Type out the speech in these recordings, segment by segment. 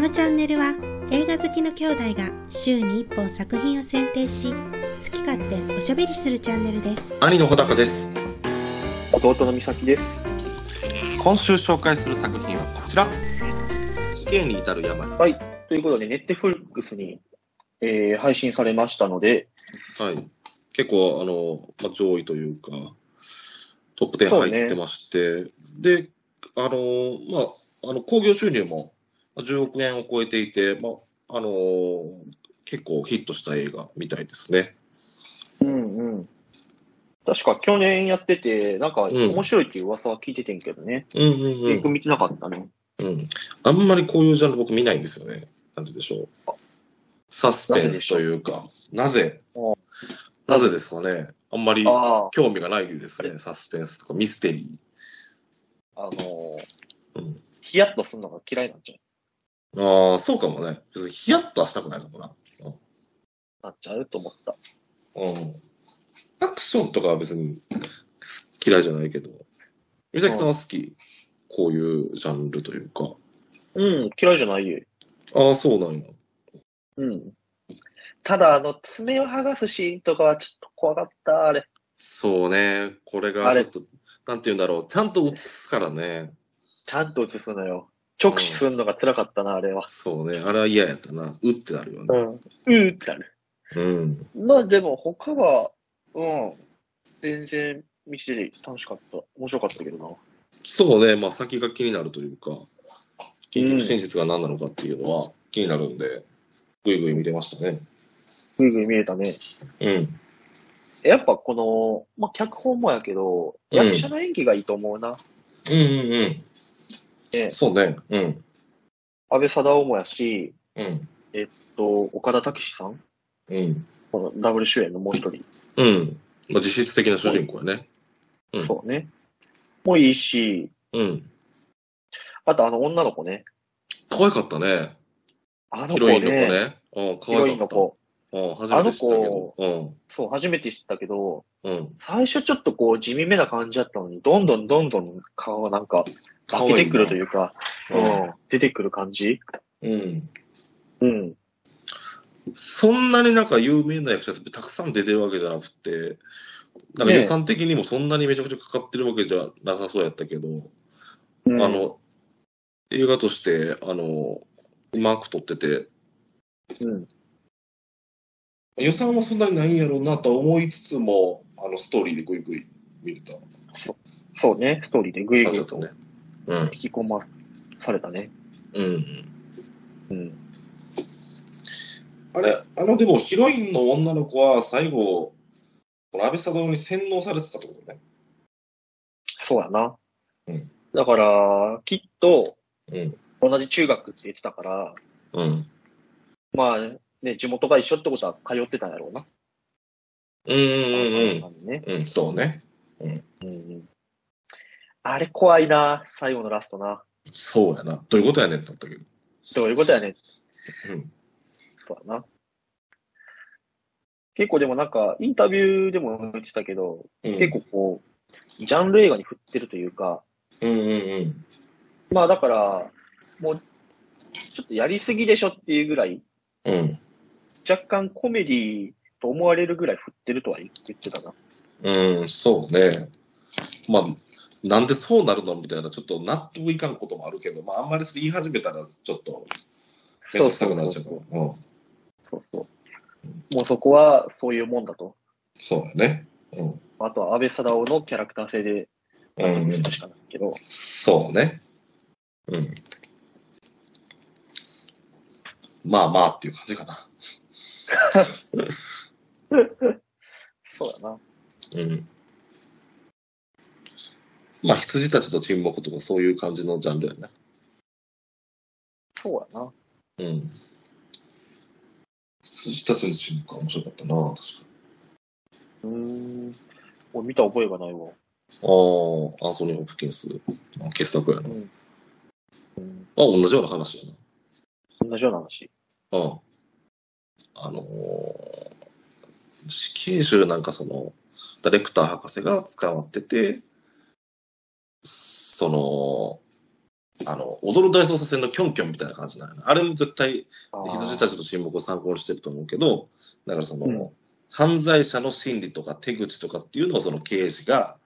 のチャンネルは映画好きの兄弟が週に1本作品を選定し好き勝手おしゃべりするチャンネルです。兄の穂高です。弟の美咲です。今週紹介する作品はこちら。死刑に至る病。はい。ということで、ネットフリックスに、えー配信されましたので、はい。結構あの、まあ、上位というかトップ10そうね入ってまして、であのまああの興行収入もまあ10億円を超えていて、まああの結構ヒットした映画みたいですね。うんうん。確か去年やってて、なんかん。面白いっていう噂は聞いててんけどね。うんうん結局見てなかったね。うん、うん、あんまりこういうジャンル僕見ないんですよね。なんてでしょう。サスペンスというかなぜ？あ。なぜですかね。あんまりあ興味がないですね、サスペンスとかミステリあ、あのー。ー。うん、ヒヤッとするのが嫌いなんじゃん。ああ、そうかもね。別にヒヤッとはしたくないかもな。なっちゃうと思った。うん。アクションとかは別に嫌いじゃないけど。美咲さんは好き？こういうジャンルというか。うん、嫌いじゃないよ。ああ、そうなんや。うん。ただ、あの、爪を剥がすシーンとかはちょっと怖かった、あれ。そうね。これがあれちょっと、なんて言うんだろう。ちゃんと映すからね。ちゃんと映すのよ。直視するのが辛かったな、あれは。そうね。あれは嫌やったな。うってなるよね。ん。うーってなる。うん。まあでも他は、うん、全然見てて楽しかった。面白かったけどな。そうね。まあ先が気になるというか、うん真実が何なのかっていうのは気になるんで、ぐいぐい見れましたね。ぐいぐい見えたね。うん。やっぱこの、まあ脚本もやけど、うん役者の演技がいいと思うな。うんうんうん。ねそうね。うん。安倍貞夫もやし、うん。と岡田武史さん？うん。このダブル主演のもう一人。うん。まあ、実質的な主人公やね。うんそうね。もいいし、うん。あとあの女の子ね。可愛かったね。あの子ヒロインの子ね。ね。うん、可ヒロ愛かった。インの子。うん、初めて知ったけど。そう、初めて知ったけど、うん。うん。最初ちょっとこう地味めな感じだったのに、どんどんどんどん顔がなんか、化けてくるというか、うん、出てくる感じ？うん。うん。そんなになんか有名な役者ってたくさん出てるわけじゃなくて、なんか予算的にもそんなにめちゃくちゃかかってるわけじゃなさそうやったけど、うんあ、の、映画として、あの、うまく撮ってて、うん。予算はそんなにないんやろうなと思いつつも、あの、ストーリーでぐいぐい見れたそうね、ストーリーでぐいぐいとね。うん。引き込まされたね。うん。うん。あれ、あの、でもヒロインの女の子は最後、この安倍貞夫に洗脳されてたってことね。そうやな。うんだから、きっと、うん。同じ中学って言ってたから、うん。まあね、地元が一緒ってことは通ってたんやろうな。うんうんあのね。うん。うん、そうね。うんうん。あれ怖いな、最後のラストな。そうやな。どういうことやねんってなったけど。どういうことやねん。うん。そうやな。結構でもなんか、インタビューでも言ってたけど、うん、結構こう、ジャンル映画に振ってるというか、うんうんうん。まあだから、もう、ちょっとやりすぎでしょっていうぐらい、うん。若干コメディと思われるぐらい振ってるとは言ってたな。うん、そうね。まあ、なんでそうなるのみたいな、ちょっと納得いかんこともあるけど、まあ、あんまりそれ言い始めたら、ちょっと、めんどくさくなっちゃうから。うん。そうそう。もうそこはそういうもんだと。そうやね。うん。あとは安倍貞夫のキャラクター性で、うんしかないけど、そうね。うん。まあまあっていう感じかな。そうだな。うん。まあ、羊たちと沈黙とかそういう感じのジャンルやね。そうやな。うん。羊たちの沈黙は面白かったな、確かうーん。もう見た覚えがないわ。に。ああ、アンソニー・ホプキンス。まあ傑作やな。うん。うん、あ、同じような話や同じような話。な。うん。あのー死刑囚なんかその、ダイレクター博士が捕まってて、その、あの、踊る大捜査線のキョンキョンみたいな感じなのよあれも絶対、羊たちの沈黙を参考にしてると思うけど、だからその、うん犯罪者の心理とか手口とかっていうのをその刑事が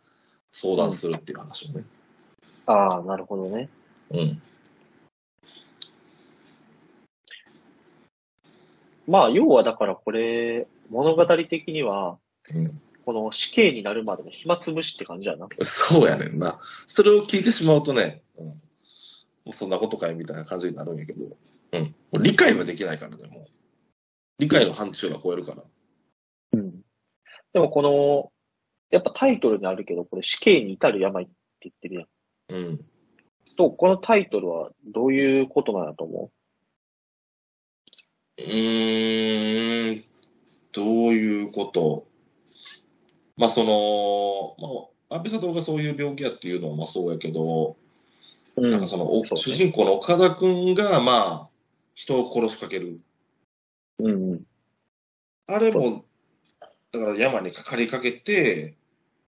相談するっていう話をね。あー、なるほどね。うん。まあ、要はだからこれ、物語的には、うん。この死刑になるまでの暇つぶしって感じやな。そうやねんな。それを聞いてしまうとね、うん、もうそんなことかいみたいな感じになるんやけど、うん。もう理解はできないからね、もう。理解の範疇が超えるから。うん。でもこの、やっぱタイトルにあるけど、これ死刑に至る病って言ってるやん。うん。と、このタイトルはどういうことなんやと思うーん、どういうこと？まあ、その、まあ、安倍佐藤がそういう病気やっていうのはまあそうやけど、ううなんかその、ね主人公の岡田くんが、まあ、人を殺しかける。うんうん。あれも、だから山にかかりかけて、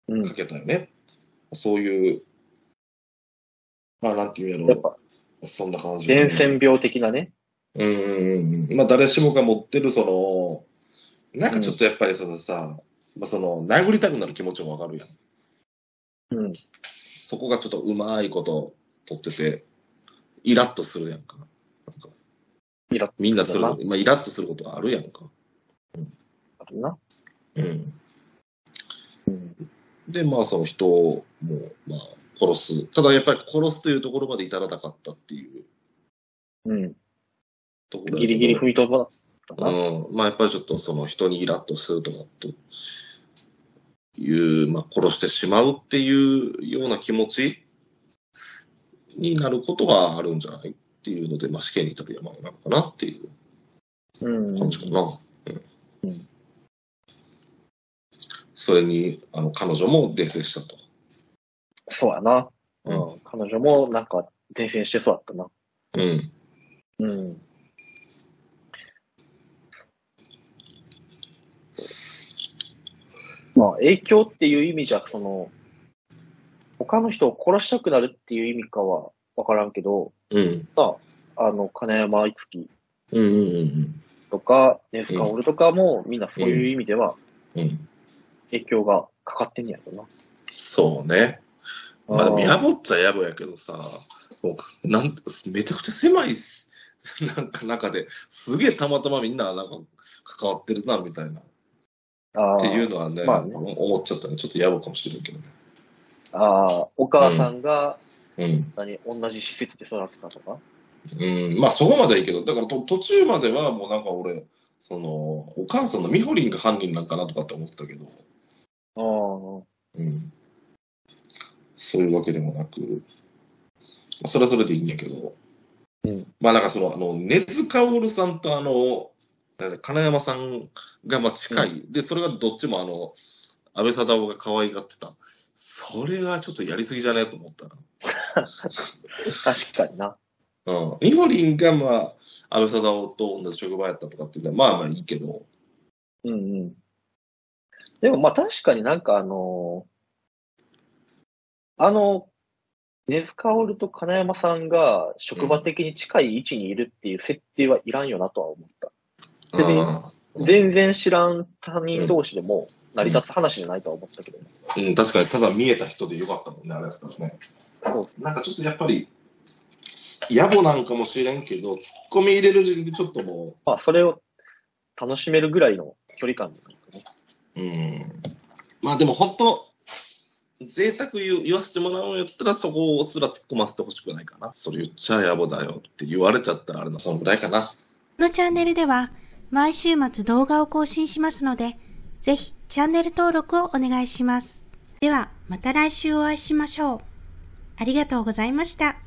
うん。かけたよね。そういう、まあ、なんていうんやろやっぱ、う。そんな感じ。伝染病的なね。うんうんうん。まあ、誰しもが持ってる、その、なんかちょっとやっぱりそのさ、まあ、その、殴りたくなる気持ちもわかるやん。うん。そこがちょっとうまいこと取ってて、イラッとするやんか。なんかイラッみんなするまあ、イラッとすることがあるやんか。あるな。うん。うん。で、まあ、その人を、もう、まあ、殺す。ただやっぱり殺すというところまで至らなかったっていううん。ところギリギリ踏みとばったな。うん。まあ、やっぱりちょっとその人にイラッとするとかという、まあ、殺してしまうっていうような気持ちになることがあるんじゃないっていうので、まあ、死刑に至る山なのかなっていううん。感じかな。うんうんそれに、あの、彼女も伝染したと。そうやな。ううんん。彼女もなんか伝染してそうだったな。うん。うん。まあ、影響っていう意味じゃ、その、他の人を殺したくなるっていう意味かはわからんけど、うん。まあ、あの、金山いつきうんうんうんとか、ネスカオルとかも、みんなそういう意味ではうん。うん。影響がかかってんねやろな。そうね。まあやぼっちゃやぼやけどさ、もうなんめちゃくちゃ狭い なんか中ですげえたまたまみんななんか関わってるなみたいなっあていうーのはね,、まあね思っちゃったね。ちょっとやぼかもしれんけどね。あー、お母さんが、うん。何、同じ施設で育ってたとか？うん、まあそこまではいいけど、だからと途中まではもうなんか俺、その、お母さんのミホリンが犯人なんかなとかって思ってたけど、ああ、うん。そういうわけでもなく、まあ、それはそれでいいんやけど、うん。まあなんかその、あの、根津薫さんとあの、金山さんがまあ近い、で、それがどっちもあの、安倍貞夫が可愛がってた。それがちょっとやりすぎじゃね？えと思ったな。確かにな。うん。ミホリンがまあ、安倍貞夫と同じ職場やったとかっていうのはまあまあいいけど、うんうん。でもまあ確かになんかあのあの、ネズカオルと金山さんが職場的に近い位置にいるっていう設定はいらんよなとは思った。別に全然知らん他人同士でも成り立つ話じゃないとは思ったけどね。ーうん、確かにただ見えた人でよかったもんね、あれだったらね。そうなんかちょっとやっぱり、野暮なんかもしれんけど、突っ込み入れる時点でちょっともまあそれを楽しめるぐらいの距離感ね。う、うん。まあでも本当、贅沢言う言わせてもらうんやったら、そこをすら突っ込ませてほしくないかな。それ言っちゃ野暮だよって言われちゃったらあれな、そのぐらいかな。このチャンネルでは毎週末動画を更新しますので、ぜひチャンネル登録をお願いします。ではまた来週お会いしましょう。ありがとうございました。